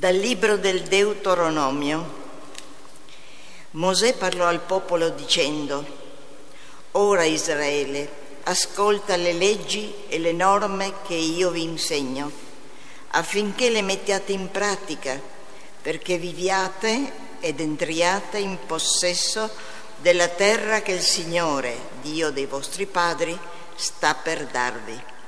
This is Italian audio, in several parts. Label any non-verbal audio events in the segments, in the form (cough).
Dal libro del Deuteronomio. Mosè parlò al popolo dicendo, Ora Israele, ascolta le leggi e le norme che io vi insegno, affinché le mettiate in pratica, perché viviate ed entriate in possesso della terra che il Signore, Dio dei vostri padri, sta per darvi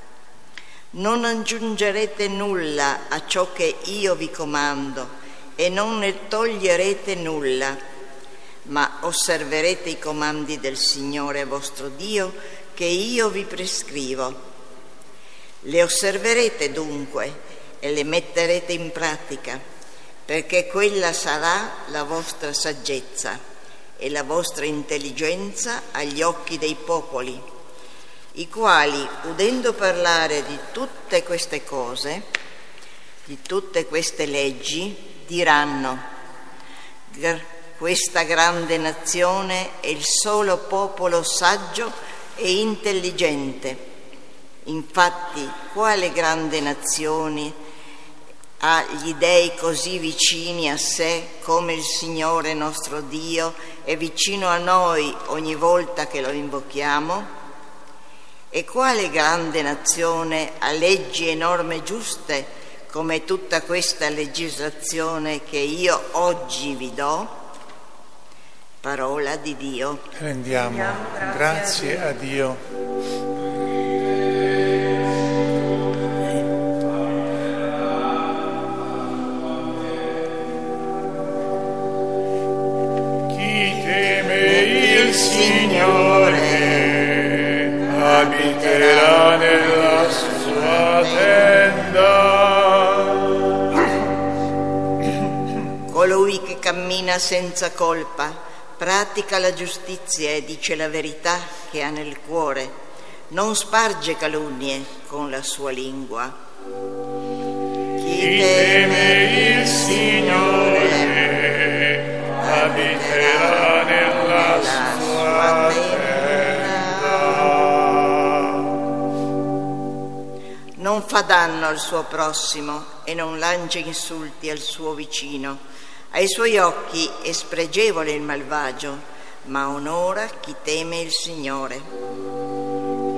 non aggiungerete nulla a ciò che io vi comando e non ne toglierete nulla, ma osserverete i comandi del Signore vostro Dio che io vi prescrivo. Le osserverete dunque e le metterete in pratica, perché quella sarà la vostra saggezza e la vostra intelligenza agli occhi dei popoli i quali, udendo parlare di tutte queste cose, di tutte queste leggi, diranno, questa grande nazione è il solo popolo saggio e intelligente. Infatti, quale grande nazione ha gli dei così vicini a sé come il Signore nostro Dio è vicino a noi ogni volta che lo invochiamo? E quale grande nazione ha leggi e norme giuste come tutta questa legislazione che io oggi vi do? Parola di Dio. Rendiamo grazie, grazie a Dio. A Dio. Cammina senza colpa, pratica la giustizia e dice la verità che ha nel cuore, non sparge calunnie con la sua lingua. Chi teme il Signore abiterà nella sua tenda. non fa danno al suo prossimo e non lancia insulti al suo vicino. Ai suoi occhi è spregevole il malvagio, ma onora chi teme il Signore.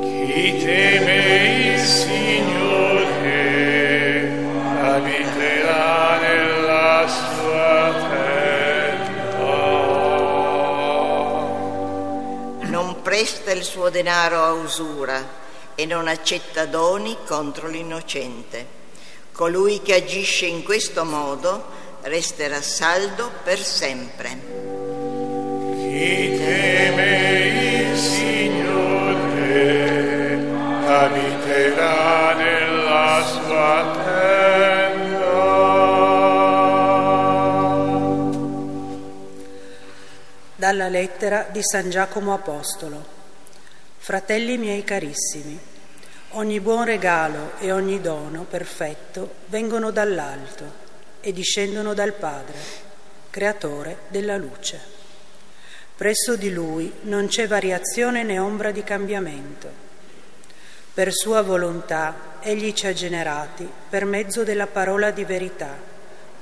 Chi teme il Signore abiterà nella sua tenda. Non presta il suo denaro a usura e non accetta doni contro l'innocente. Colui che agisce in questo modo resterà saldo per sempre. Chi teme il Signore abiterà nella sua tenda. Dalla lettera di San Giacomo Apostolo. Fratelli miei carissimi, ogni buon regalo e ogni dono perfetto vengono dall'alto e discendono dal Padre, creatore della luce. Presso di Lui non c'è variazione né ombra di cambiamento. Per sua volontà Egli ci ha generati per mezzo della parola di verità,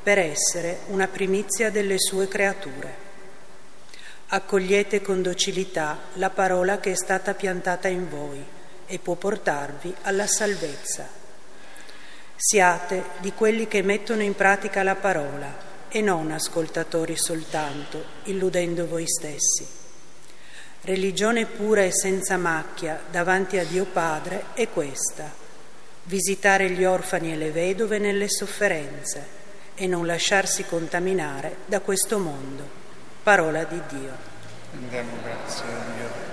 per essere una primizia delle sue creature accogliete con docilità la parola che è stata piantata in voi e può portarvi alla salvezza. Siate di quelli che mettono in pratica la parola e non ascoltatori soltanto, illudendo voi stessi. Religione pura e senza macchia davanti a Dio Padre è questa, visitare gli orfani e le vedove nelle sofferenze e non lasciarsi contaminare da questo mondo Parola di Dio. Andiamo grazie a Dio.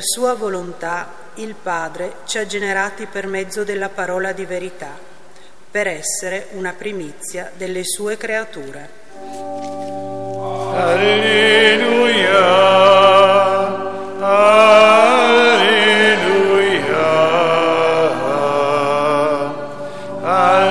sua volontà il Padre ci ha generati per mezzo della parola di verità, per essere una primizia delle sue creature. Alleluia, alleluia, alleluia.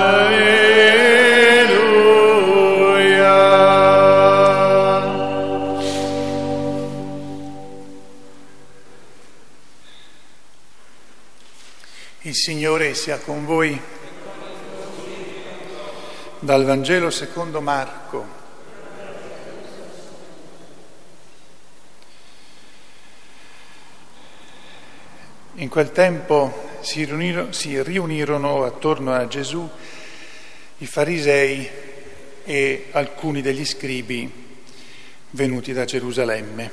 Sia con voi. Dal Vangelo secondo Marco. In quel tempo si riunirono, si riunirono attorno a Gesù i farisei e alcuni degli scribi venuti da Gerusalemme.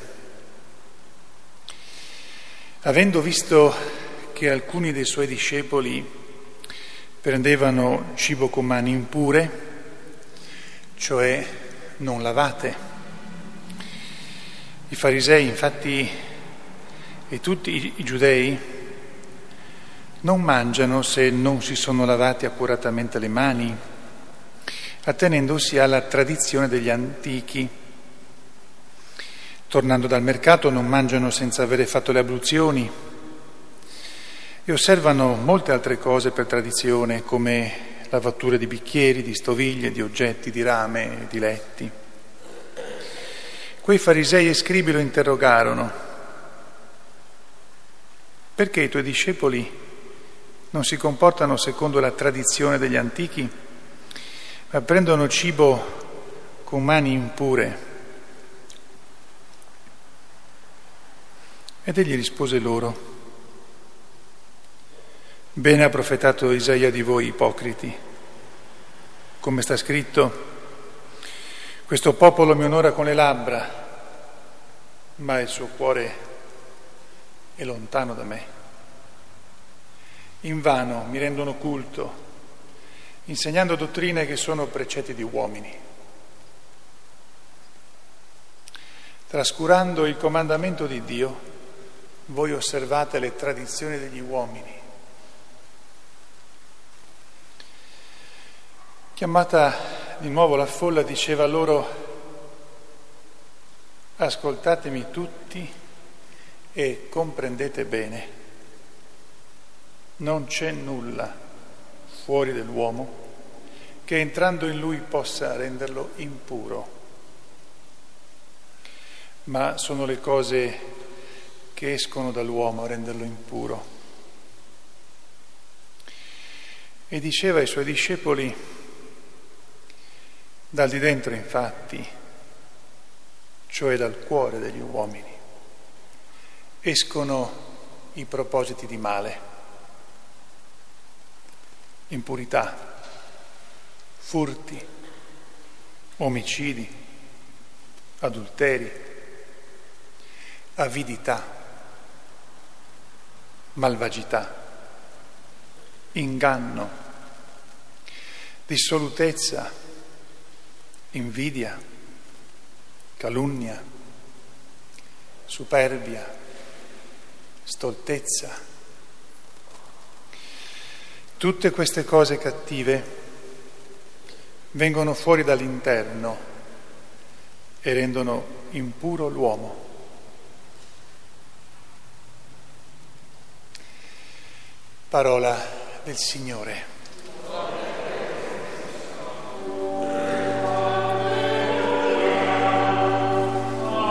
Avendo visto che alcuni dei suoi discepoli prendevano cibo con mani impure, cioè non lavate. I farisei, infatti, e tutti i giudei non mangiano se non si sono lavati accuratamente le mani, attenendosi alla tradizione degli antichi. Tornando dal mercato non mangiano senza avere fatto le abluzioni e osservano molte altre cose per tradizione, come lavature di bicchieri, di stoviglie, di oggetti, di rame, di letti. Quei farisei e scribi lo interrogarono. Perché i tuoi discepoli non si comportano secondo la tradizione degli antichi, ma prendono cibo con mani impure? Ed egli rispose loro, Bene ha profetato Isaia di voi, ipocriti. Come sta scritto, questo popolo mi onora con le labbra, ma il suo cuore è lontano da me. In vano mi rendono culto, insegnando dottrine che sono precetti di uomini. Trascurando il comandamento di Dio, voi osservate le tradizioni degli uomini Chiamata di nuovo la folla diceva loro, ascoltatemi tutti e comprendete bene, non c'è nulla fuori dell'uomo che entrando in lui possa renderlo impuro, ma sono le cose che escono dall'uomo a renderlo impuro. E diceva ai suoi discepoli, dal di dentro, infatti, cioè dal cuore degli uomini, escono i propositi di male, impurità, furti, omicidi, adulteri, avidità, malvagità, inganno, dissolutezza, invidia, calunnia, superbia, stoltezza. Tutte queste cose cattive vengono fuori dall'interno e rendono impuro l'uomo. Parola del Signore.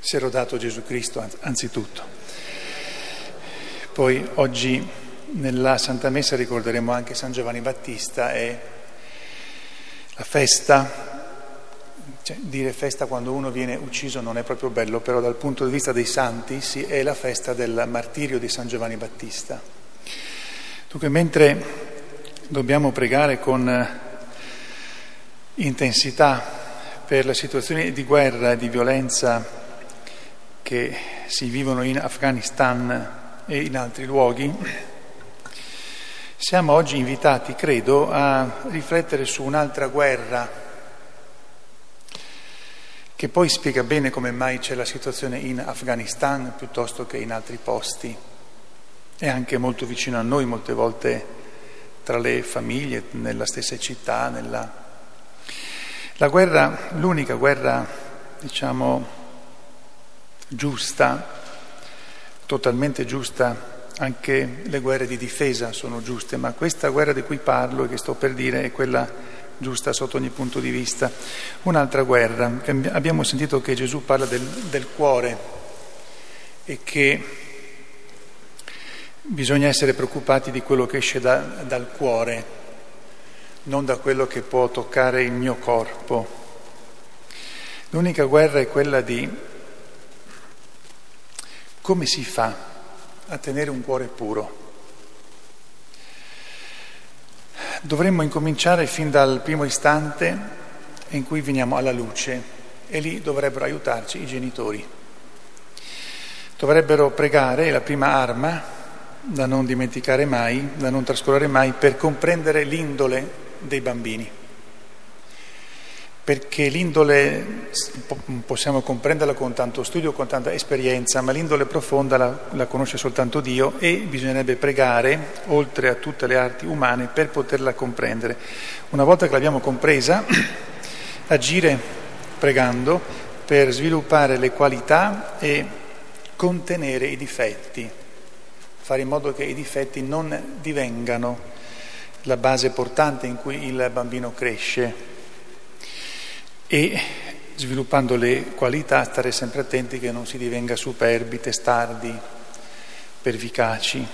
si è rodato Gesù Cristo anzitutto. Poi oggi nella Santa Messa ricorderemo anche San Giovanni Battista e la festa, cioè, dire festa quando uno viene ucciso non è proprio bello, però dal punto di vista dei santi sì, è la festa del martirio di San Giovanni Battista. Dunque mentre dobbiamo pregare con intensità per le situazioni di guerra e di violenza che si vivono in Afghanistan e in altri luoghi, siamo oggi invitati, credo, a riflettere su un'altra guerra che poi spiega bene come mai c'è la situazione in Afghanistan piuttosto che in altri posti. È anche molto vicino a noi, molte volte tra le famiglie, nella stessa città. Nella... La guerra, l'unica guerra, diciamo, giusta, totalmente giusta, anche le guerre di difesa sono giuste, ma questa guerra di cui parlo e che sto per dire è quella giusta sotto ogni punto di vista. Un'altra guerra, abbiamo sentito che Gesù parla del, del cuore e che bisogna essere preoccupati di quello che esce da, dal cuore, non da quello che può toccare il mio corpo. L'unica guerra è quella di come si fa a tenere un cuore puro. Dovremmo incominciare fin dal primo istante in cui veniamo alla luce e lì dovrebbero aiutarci i genitori. Dovrebbero pregare, la prima arma da non dimenticare mai, da non trascurare mai, per comprendere l'indole dei bambini perché l'indole possiamo comprenderla con tanto studio, con tanta esperienza, ma l'indole profonda la, la, conosce soltanto Dio e bisognerebbe pregare, oltre a tutte le arti umane, per poterla comprendere. Una volta che l'abbiamo compresa, (clears throat) agire pregando per sviluppare le qualità e contenere i difetti, fare in modo che i difetti non divengano la base portante in cui il bambino cresce e sviluppando le qualità stare sempre attenti che non si divenga superbi, testardi, pervicaci.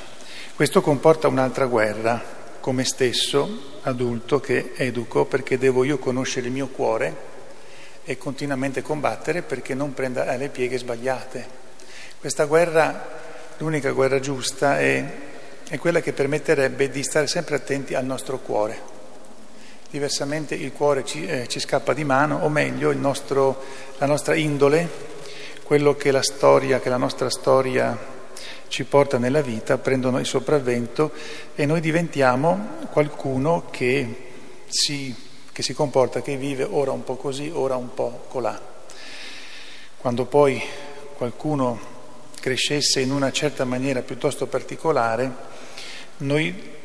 Questo comporta un'altra guerra, come stesso adulto che educo, perché devo io conoscere il mio cuore e continuamente combattere perché non prenda alle pieghe sbagliate. Questa guerra, l'unica guerra giusta, è, è quella che permetterebbe di stare sempre attenti al nostro cuore diversamente il cuore ci, eh, ci scappa di mano, o meglio nostro, la nostra indole, quello che la storia, che la nostra storia ci porta nella vita, prendono il sopravvento e noi diventiamo qualcuno che si, che si comporta, che vive ora un po' così, ora un po' colà. Quando poi qualcuno crescesse in una certa maniera piuttosto particolare, noi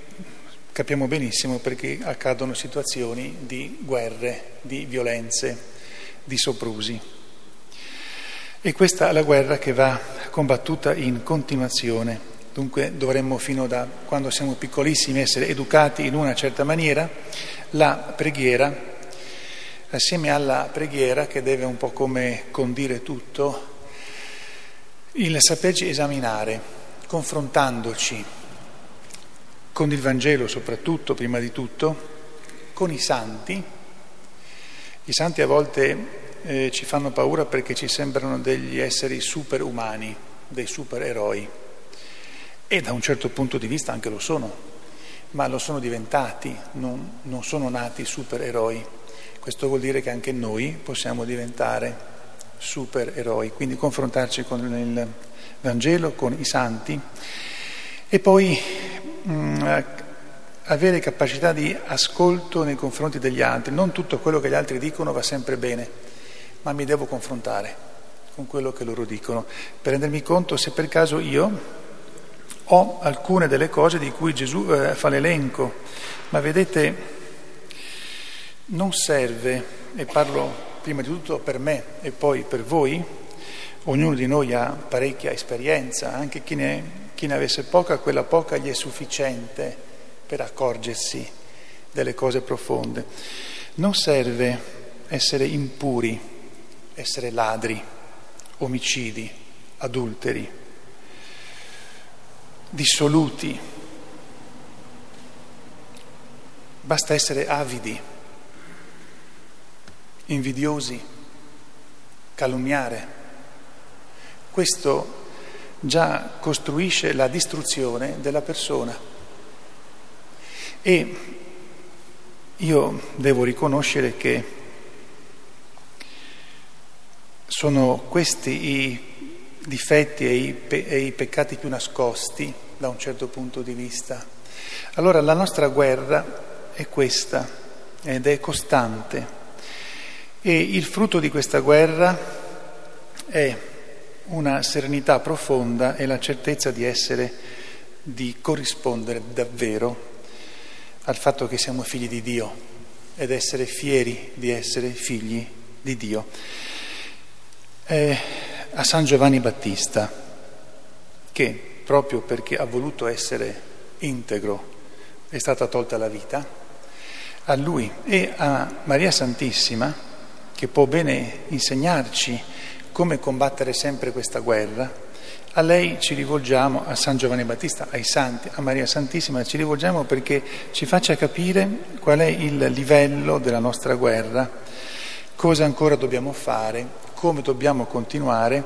capiamo benissimo perché accadono situazioni di guerre, di violenze, di soprusi. E questa è la guerra che va combattuta in continuazione. Dunque dovremmo fino da quando siamo piccolissimi essere educati in una certa maniera. La preghiera, assieme alla preghiera che deve un po' come condire tutto, il saperci esaminare, confrontandoci con il Vangelo soprattutto, prima di tutto, con i santi. I santi a volte eh, ci fanno paura perché ci sembrano degli esseri superumani, dei supereroi. E da un certo punto di vista anche lo sono, ma lo sono diventati, non, non sono nati supereroi. Questo vuol dire che anche noi possiamo diventare supereroi, quindi confrontarci con il Vangelo, con i santi e poi mh, mm, avere capacità di ascolto nei confronti degli altri. Non tutto quello che gli altri dicono va sempre bene, ma mi devo confrontare con quello che loro dicono, per rendermi conto se per caso io ho alcune delle cose di cui Gesù eh, fa l'elenco, ma vedete, non serve, e parlo prima di tutto per me e poi per voi, ognuno di noi ha parecchia esperienza, anche chi ne chi ne avesse poca, quella poca gli è sufficiente per accorgersi delle cose profonde. Non serve essere impuri, essere ladri, omicidi, adulteri, dissoluti. Basta essere avidi, invidiosi, calunniare. Questo già costruisce la distruzione della persona. E io devo riconoscere che sono questi i difetti e i, pe- e i peccati più nascosti da un certo punto di vista. Allora la nostra guerra è questa ed è costante e il frutto di questa guerra è una serenità profonda e la certezza di essere, di corrispondere davvero al fatto che siamo figli di Dio ed essere fieri di essere figli di Dio. È a San Giovanni Battista che proprio perché ha voluto essere integro è stata tolta la vita, a lui e a Maria Santissima che può bene insegnarci come combattere sempre questa guerra, a lei ci rivolgiamo, a San Giovanni Battista, ai santi, a Maria Santissima, ci rivolgiamo perché ci faccia capire qual è il livello della nostra guerra, cosa ancora dobbiamo fare, come dobbiamo continuare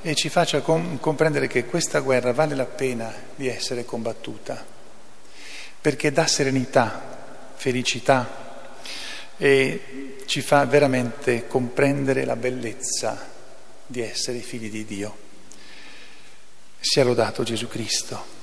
e ci faccia com- comprendere che questa guerra vale la pena di essere combattuta, perché dà serenità, felicità e ci fa veramente comprendere la bellezza di essere figli di Dio. Sia lodato Gesù Cristo.